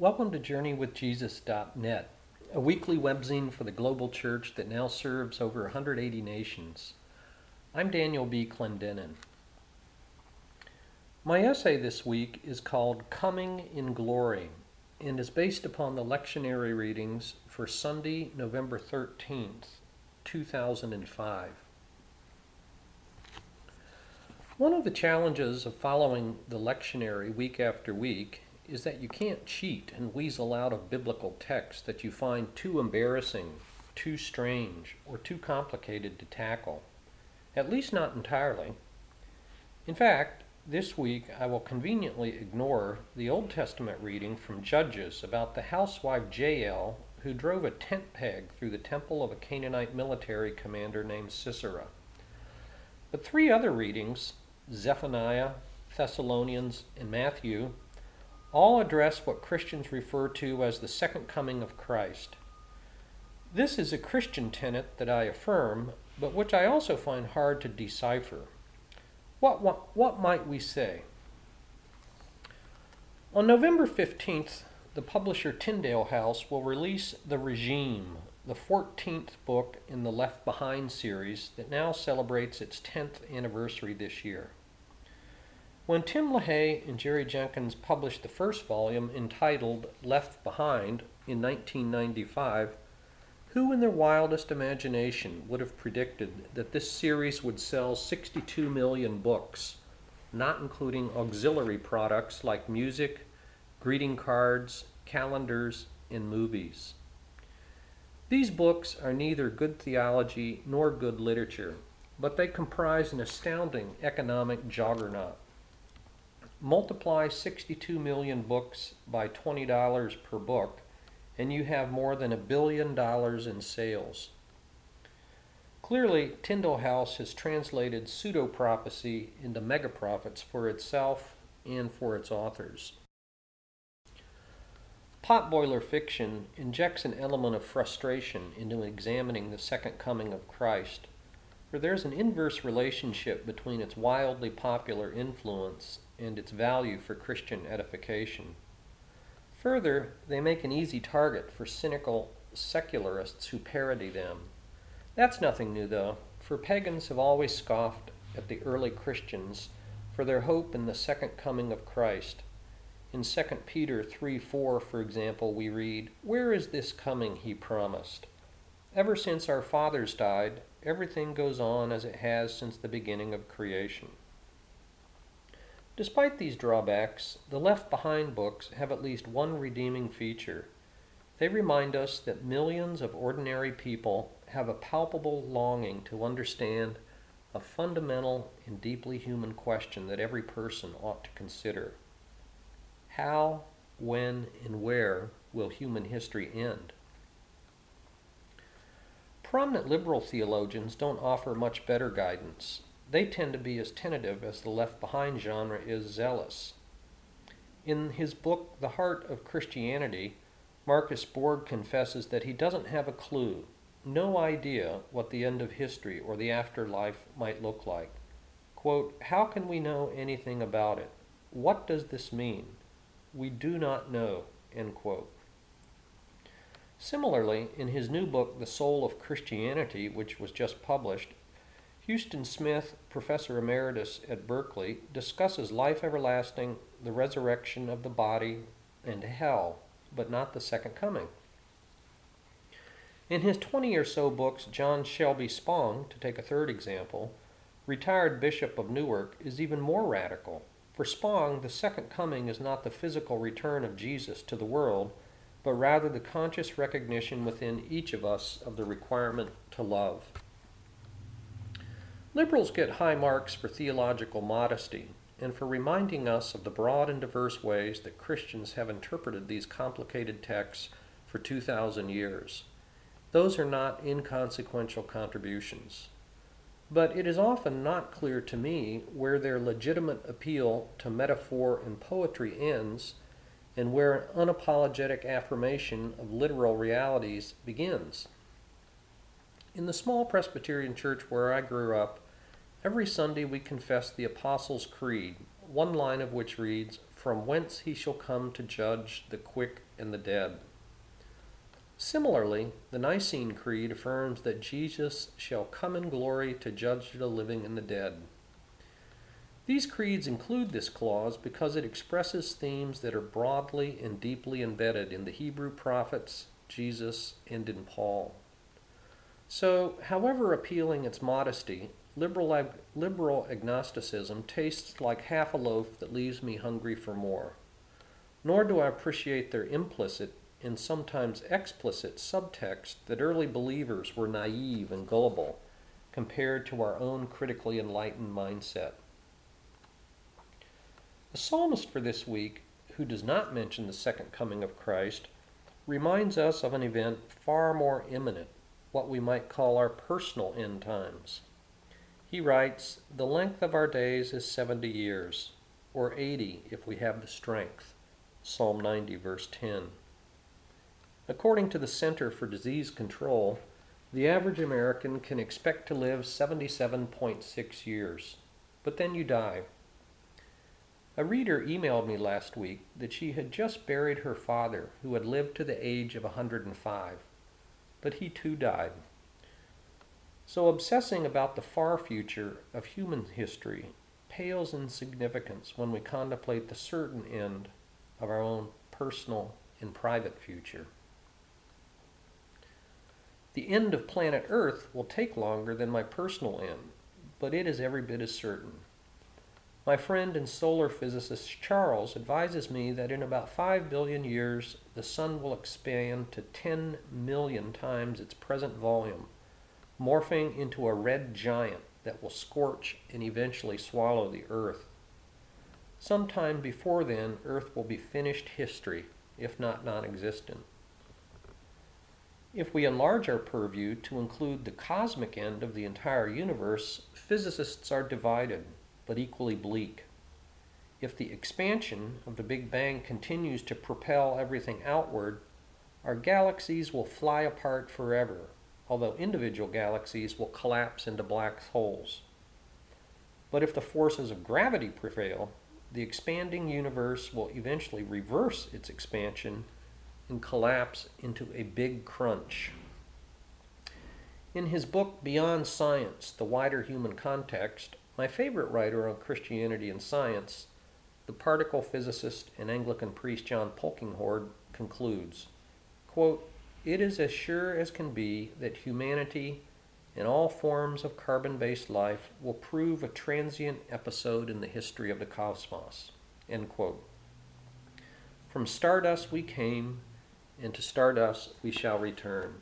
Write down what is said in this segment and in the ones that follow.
Welcome to JourneyWithJesus.net, a weekly webzine for the global church that now serves over 180 nations. I'm Daniel B. Clendenin. My essay this week is called Coming in Glory and is based upon the lectionary readings for Sunday, November 13th, 2005. One of the challenges of following the lectionary week after week is that you can't cheat and weasel out of biblical texts that you find too embarrassing, too strange, or too complicated to tackle. At least not entirely. In fact, this week I will conveniently ignore the Old Testament reading from Judges about the housewife Jael who drove a tent peg through the temple of a Canaanite military commander named Sisera. But three other readings, Zephaniah, Thessalonians, and Matthew, all address what Christians refer to as the second coming of Christ. This is a Christian tenet that I affirm, but which I also find hard to decipher. What, what, what might we say? On November 15th, the publisher Tyndale House will release The Regime, the 14th book in the Left Behind series that now celebrates its 10th anniversary this year. When Tim LaHaye and Jerry Jenkins published the first volume entitled Left Behind in 1995, who in their wildest imagination would have predicted that this series would sell 62 million books, not including auxiliary products like music, greeting cards, calendars, and movies? These books are neither good theology nor good literature, but they comprise an astounding economic juggernaut multiply 62 million books by $20 per book, and you have more than a billion dollars in sales. Clearly, Tyndale House has translated pseudo prophecy into mega profits for itself and for its authors. Potboiler fiction injects an element of frustration into examining the second coming of Christ, for there's an inverse relationship between its wildly popular influence and its value for Christian edification. Further, they make an easy target for cynical secularists who parody them. That's nothing new, though, for pagans have always scoffed at the early Christians for their hope in the second coming of Christ. In 2 Peter 3 4, for example, we read, Where is this coming he promised? Ever since our fathers died, everything goes on as it has since the beginning of creation. Despite these drawbacks, the Left Behind books have at least one redeeming feature. They remind us that millions of ordinary people have a palpable longing to understand a fundamental and deeply human question that every person ought to consider. How, when, and where will human history end? Prominent liberal theologians don't offer much better guidance they tend to be as tentative as the Left Behind genre is zealous. In his book, The Heart of Christianity, Marcus Borg confesses that he doesn't have a clue, no idea what the end of history or the afterlife might look like. Quote, How can we know anything about it? What does this mean? We do not know. End quote. Similarly, in his new book, The Soul of Christianity, which was just published, Huston Smith, professor emeritus at Berkeley, discusses life everlasting, the resurrection of the body, and hell, but not the second coming. In his 20 or so books, John Shelby Spong, to take a third example, retired Bishop of Newark, is even more radical. For Spong, the second coming is not the physical return of Jesus to the world, but rather the conscious recognition within each of us of the requirement to love. Liberals get high marks for theological modesty and for reminding us of the broad and diverse ways that Christians have interpreted these complicated texts for 2,000 years. Those are not inconsequential contributions. But it is often not clear to me where their legitimate appeal to metaphor and poetry ends and where an unapologetic affirmation of literal realities begins. In the small Presbyterian church where I grew up, Every Sunday we confess the Apostles' Creed, one line of which reads, from whence he shall come to judge the quick and the dead. Similarly, the Nicene Creed affirms that Jesus shall come in glory to judge the living and the dead. These creeds include this clause because it expresses themes that are broadly and deeply embedded in the Hebrew prophets, Jesus, and in Paul. So, however appealing its modesty, liberal, ag- liberal agnosticism tastes like half a loaf that leaves me hungry for more. Nor do I appreciate their implicit and sometimes explicit subtext that early believers were naive and gullible compared to our own critically enlightened mindset. The psalmist for this week, who does not mention the second coming of Christ, reminds us of an event far more imminent, what we might call our personal end times. He writes, The length of our days is 70 years, or 80 if we have the strength. Psalm 90, verse 10. According to the Center for Disease Control, the average American can expect to live 77.6 years, but then you die. A reader emailed me last week that she had just buried her father, who had lived to the age of 105, but he too died. So, obsessing about the far future of human history pales in significance when we contemplate the certain end of our own personal and private future. The end of planet Earth will take longer than my personal end, but it is every bit as certain. My friend and solar physicist Charles advises me that in about 5 billion years, the Sun will expand to 10 million times its present volume, morphing into a red giant that will scorch and eventually swallow the Earth. Sometime before then, Earth will be finished history, if not non existent. If we enlarge our purview to include the cosmic end of the entire universe, physicists are divided, but equally bleak. If the expansion of the Big Bang continues to propel everything outward, our galaxies will fly apart forever, although individual galaxies will collapse into black holes. But if the forces of gravity prevail, the expanding universe will eventually reverse its expansion and collapse into a big crunch. In his book Beyond Science The Wider Human Context, my favorite writer on Christianity and science, the particle physicist and Anglican priest John Polkinghorne, concludes quote, It is as sure as can be that humanity and all forms of carbon based life will prove a transient episode in the history of the cosmos. From stardust we came, and to stardust we shall return.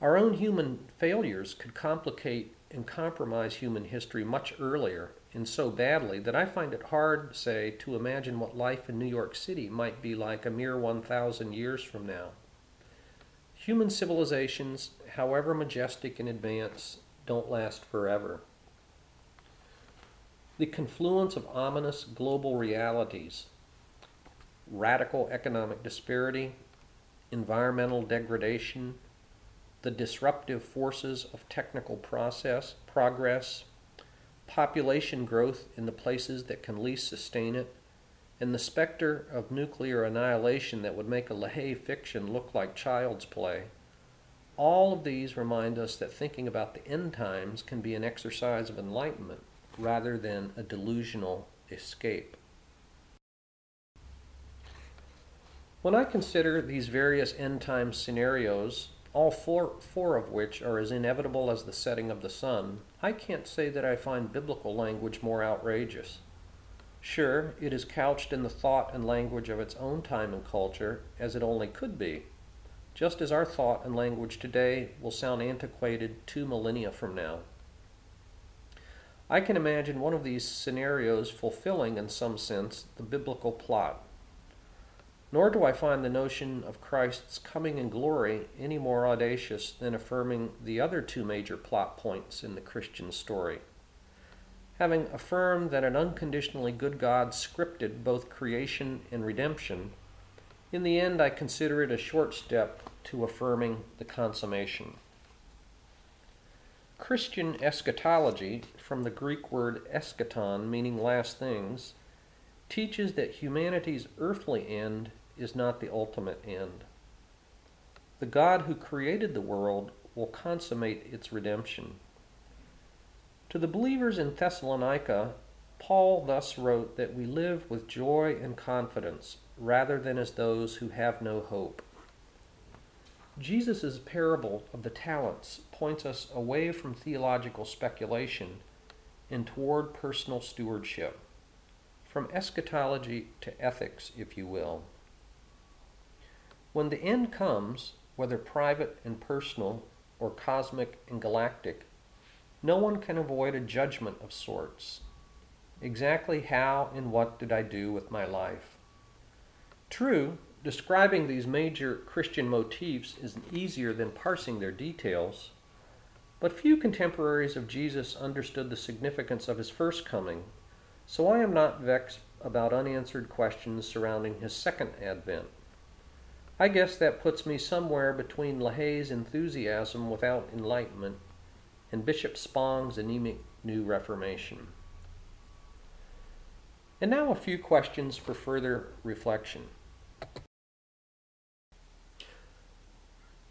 Our own human failures could complicate and compromise human history much earlier and so badly that I find it hard, say, to imagine what life in New York City might be like a mere 1,000 years from now. Human civilizations, however majestic in advance, don't last forever. The confluence of ominous global realities, radical economic disparity, environmental degradation, the disruptive forces of technical process, progress, population growth in the places that can least sustain it, and the specter of nuclear annihilation that would make a LaHaye fiction look like child's play. All of these remind us that thinking about the end times can be an exercise of enlightenment rather than a delusional escape. When I consider these various end time scenarios, all four, four of which are as inevitable as the setting of the sun, I can't say that I find biblical language more outrageous. Sure, it is couched in the thought and language of its own time and culture, as it only could be, just as our thought and language today will sound antiquated two millennia from now. I can imagine one of these scenarios fulfilling, in some sense, the biblical plot. Nor do I find the notion of Christ's coming in glory any more audacious than affirming the other two major plot points in the Christian story. Having affirmed that an unconditionally good God scripted both creation and redemption, in the end I consider it a short step to affirming the consummation. Christian eschatology, from the Greek word eschaton meaning last things, teaches that humanity's earthly end is not the ultimate end. The God who created the world will consummate its redemption. To the believers in Thessalonica, Paul thus wrote that we live with joy and confidence rather than as those who have no hope. Jesus' parable of the talents points us away from theological speculation and toward personal stewardship, from eschatology to ethics, if you will. When the end comes, whether private and personal or cosmic and galactic, no one can avoid a judgment of sorts. Exactly how and what did I do with my life? True, describing these major Christian motifs is easier than parsing their details, but few contemporaries of Jesus understood the significance of his first coming, so I am not vexed about unanswered questions surrounding his second advent. I guess that puts me somewhere between LaHaye's enthusiasm without enlightenment and Bishop Spong's anemic New Reformation. And now a few questions for further reflection.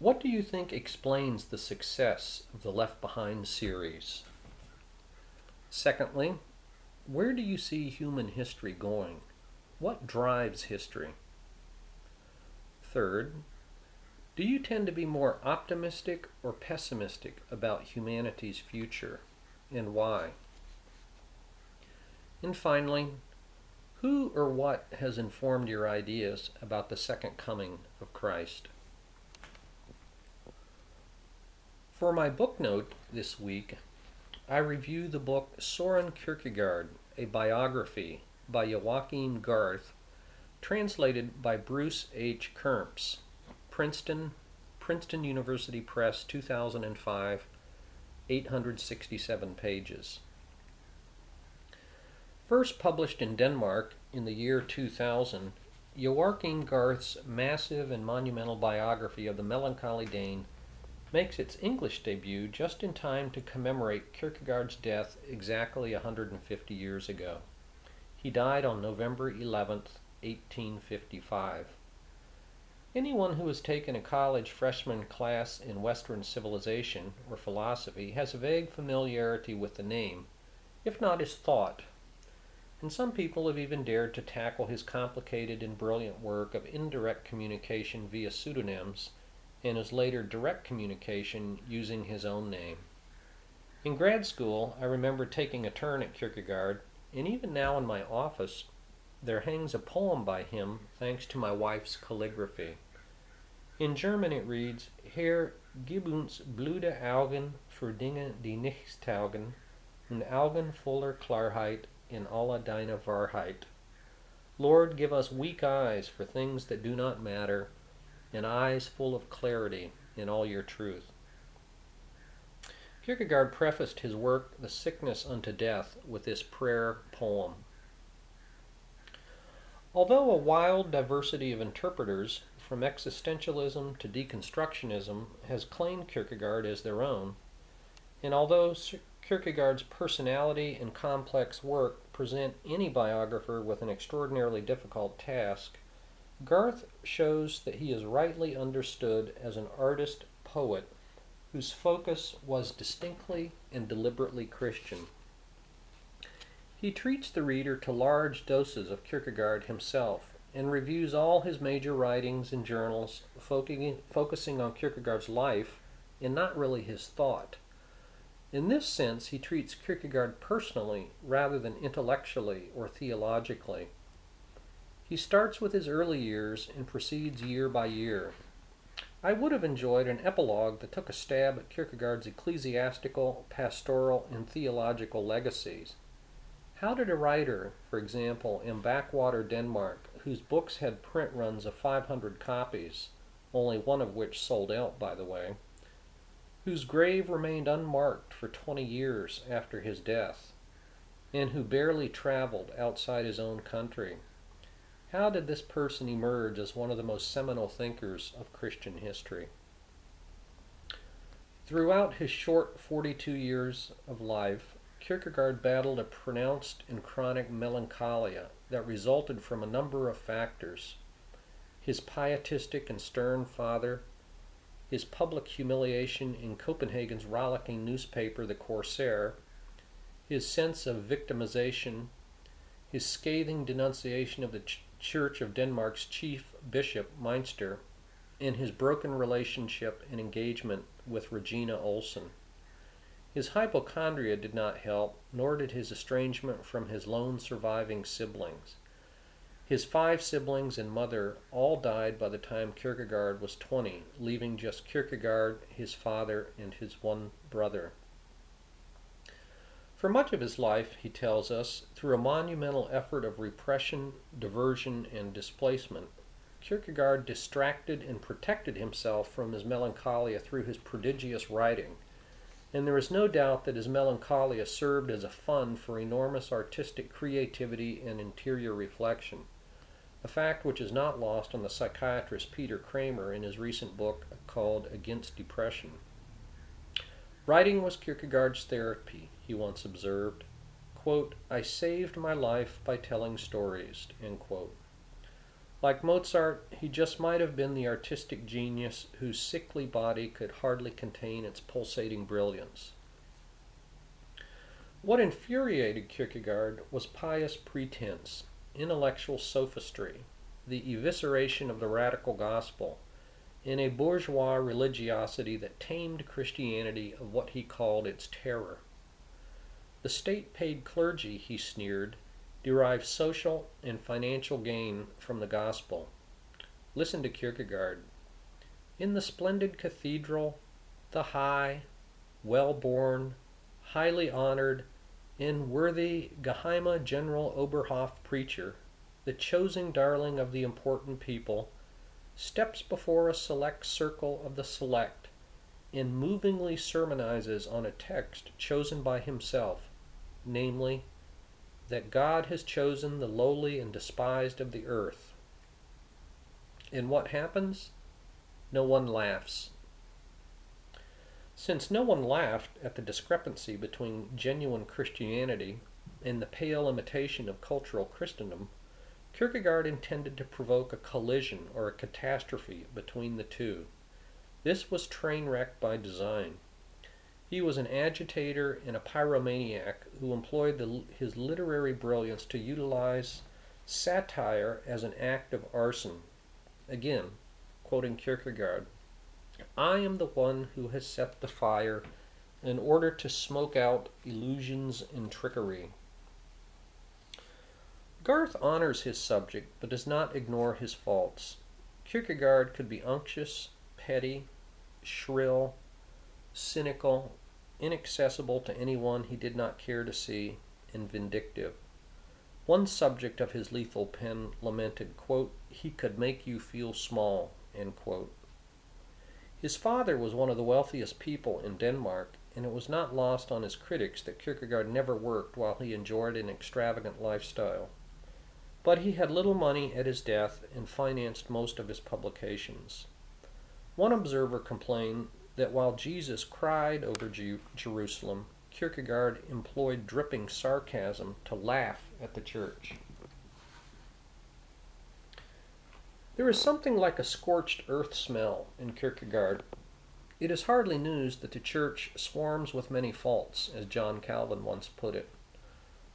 What do you think explains the success of the Left Behind series? Secondly, where do you see human history going? What drives history? Third, do you tend to be more optimistic or pessimistic about humanity's future, and why? And finally, who or what has informed your ideas about the second coming of Christ? For my book note this week, I review the book Soren Kierkegaard, a biography by Joakim Garff Translated by Bruce H. Kirmmse, Princeton, Princeton University Press, 2005, 867 pages. First published in Denmark in the year 2000, Joakim Garff's massive and monumental biography of the melancholy Dane makes its English debut just in time to commemorate Kierkegaard's death exactly 150 years ago. He died on November 11th, 1855. Anyone who has taken a college freshman class in Western civilization or philosophy has a vague familiarity with the name, if not his thought. And some people have even dared to tackle his complicated and brilliant work of indirect communication via pseudonyms and his later direct communication using his own name. In grad school, I remember taking a turn at Kierkegaard, and even now in my office, there hangs a poem by him thanks to my wife's calligraphy. In German it reads, Herr, gib uns blöde Augen für Dinge, die nichts taugen, und Augen voller Klarheit in alle deine Wahrheit. Lord, give us weak eyes for things that do not matter, and eyes full of clarity in all your truth. Kierkegaard prefaced his work, The Sickness unto Death, with this prayer poem. Although a wild diversity of interpreters, from existentialism to deconstructionism, has claimed Kierkegaard as their own, and although Kierkegaard's personality and complex work present any biographer with an extraordinarily difficult task, Garff shows that he is rightly understood as an artist poet whose focus was distinctly and deliberately Christian. He treats the reader to large doses of Kierkegaard himself and reviews all his major writings and journals, focusing on Kierkegaard's life and not really his thought. In this sense, he treats Kierkegaard personally rather than intellectually or theologically. He starts with his early years and proceeds year by year. I would have enjoyed an epilogue that took a stab at Kierkegaard's ecclesiastical, pastoral, and theological legacies. How did a writer, for example, in backwater Denmark, whose books had print runs of 500 copies, only one of which sold out, by the way, whose grave remained unmarked for 20 years after his death, and who barely traveled outside his own country, how did this person emerge as one of the most seminal thinkers of Christian history? Throughout his short 42 years of life, Kierkegaard battled a pronounced and chronic melancholia that resulted from a number of factors his pietistic and stern father, his public humiliation in Copenhagen's rollicking newspaper, The Corsair, his sense of victimization, his scathing denunciation of the Church of Denmark's chief bishop, Mynster, and his broken relationship and engagement with Regina Olsen. His hypochondria did not help, nor did his estrangement from his lone surviving siblings. His five siblings and mother all died by the time Kierkegaard was 20, leaving just Kierkegaard, his father, and his one brother. For much of his life, he tells us, through a monumental effort of repression, diversion, and displacement, Kierkegaard distracted and protected himself from his melancholia through his prodigious writing, and there is no doubt that his melancholia served as a fund for enormous artistic creativity and interior reflection a fact which is not lost on the psychiatrist Peter Kramer in his recent book called Against Depression. Writing was Kierkegaard's therapy, he once observed. Quote, I saved my life by telling stories. End quote. Like Mozart, he just might have been the artistic genius whose sickly body could hardly contain its pulsating brilliance. What infuriated Kierkegaard was pious pretense, intellectual sophistry, the evisceration of the radical gospel, and a bourgeois religiosity that tamed Christianity of what he called its terror. The state paid clergy, he sneered, derive social and financial gain from the gospel. Listen to Kierkegaard. In the splendid cathedral, the high, well born, highly honored, and worthy Geheime General Oberhof preacher, the chosen darling of the important people, steps before a select circle of the select and movingly sermonizes on a text chosen by himself, namely, that God has chosen the lowly and despised of the earth. And what happens? No one laughs. Since no one laughed at the discrepancy between genuine Christianity and the pale imitation of cultural Christendom, Kierkegaard intended to provoke a collision or a catastrophe between the two. This was train wreck by design. He was an agitator and a pyromaniac who employed the, his literary brilliance to utilize satire as an act of arson. Again, quoting Kierkegaard, I am the one who has set the fire in order to smoke out illusions and trickery. Garff honors his subject but does not ignore his faults. Kierkegaard could be unctuous, petty, shrill, cynical, inaccessible to anyone he did not care to see, and vindictive. One subject of his lethal pen lamented, quote, he could make you feel small. His father was one of the wealthiest people in Denmark, and it was not lost on his critics that Kierkegaard never worked while he enjoyed an extravagant lifestyle. But he had little money at his death and financed most of his publications. One observer complained that while Jesus cried over Jerusalem, Kierkegaard employed dripping sarcasm to laugh at the church. There is something like a scorched earth smell in Kierkegaard. It is hardly news that the church swarms with many faults, as John Calvin once put it.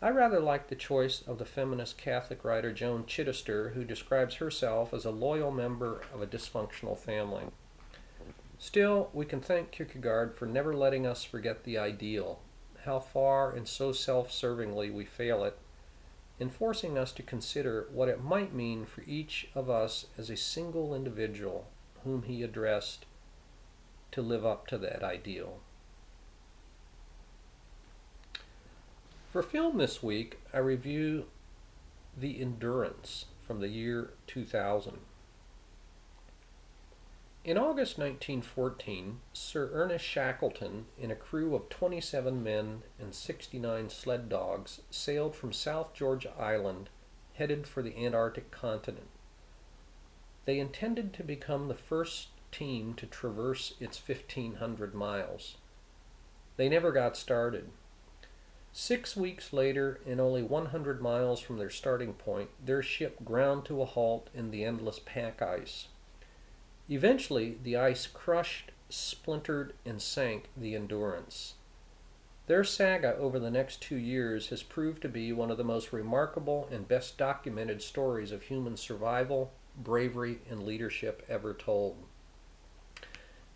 I rather like the choice of the feminist Catholic writer Joan Chittister, who describes herself as a loyal member of a dysfunctional family. Still, we can thank Kierkegaard for never letting us forget the ideal, how far and so self servingly we fail it, in forcing us to consider what it might mean for each of us as a single individual whom he addressed to live up to that ideal. For film this week, I review The Endurance from the year 2000. In August 1914, Sir Ernest Shackleton and a crew of 27 men and 69 sled dogs sailed from South Georgia Island, headed for the Antarctic continent. They intended to become the first team to traverse its 1,500 miles. They never got started. Six weeks later, and only 100 miles from their starting point, their ship ground to a halt in the endless pack ice. Eventually, the ice crushed, splintered, and sank the Endurance. Their saga over the next two years has proved to be one of the most remarkable and best documented stories of human survival, bravery, and leadership ever told.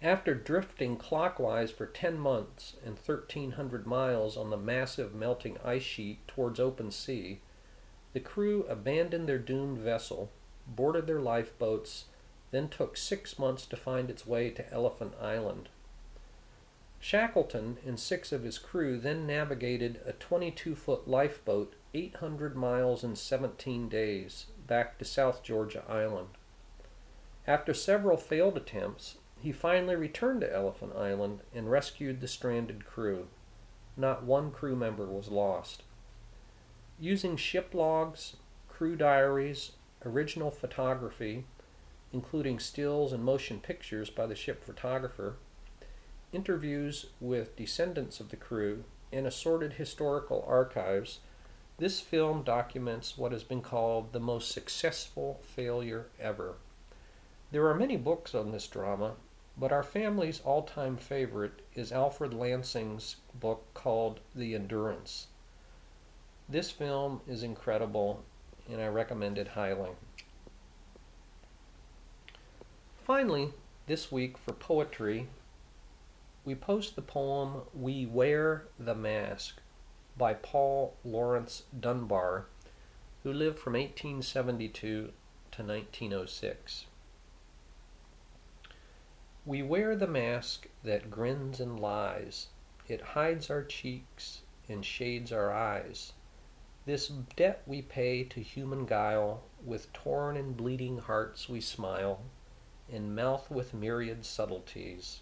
After drifting clockwise for 10 months and 1,300 miles on the massive melting ice sheet towards open sea, the crew abandoned their doomed vessel, boarded their lifeboats, then took six months to find its way to Elephant Island. Shackleton and six of his crew then navigated a 22 foot lifeboat 800 miles in 17 days back to South Georgia Island. After several failed attempts, he finally returned to Elephant Island and rescued the stranded crew. Not one crew member was lost. Using ship logs, crew diaries, original photography, including stills and motion pictures by the ship photographer, interviews with descendants of the crew, and assorted historical archives, this film documents what has been called the most successful failure ever. There are many books on this drama, but our family's all time favorite is Alfred Lansing's book called The Endurance. This film is incredible and I recommend it highly. Finally, this week for poetry, we post the poem We Wear the Mask by Paul Laurence Dunbar, who lived from 1872 to 1906. We wear the mask that grins and lies. It hides our cheeks and shades our eyes. This debt we pay to human guile, with torn and bleeding hearts we smile, and mouth with myriad subtleties.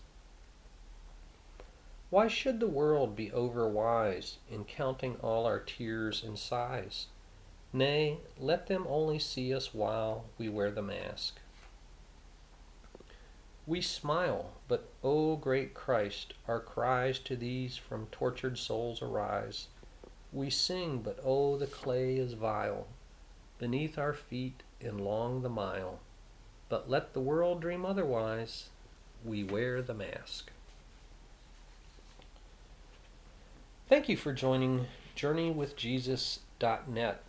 Why should the world be overwise in counting all our tears and sighs? Nay, let them only see us while we wear the mask. We smile, but, O great Christ, our cries to these from tortured souls arise. We sing, but, oh, the clay is vile beneath our feet and long the mile. But let the world dream otherwise, we wear the mask. Thank you for joining JourneyWithJesus.net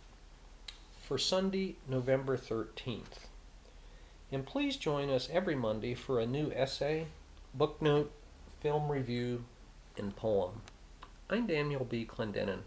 for Sunday, November 13th. And please join us every Monday for a new essay, book note, film review, and poem. I'm Daniel B. Clendenin.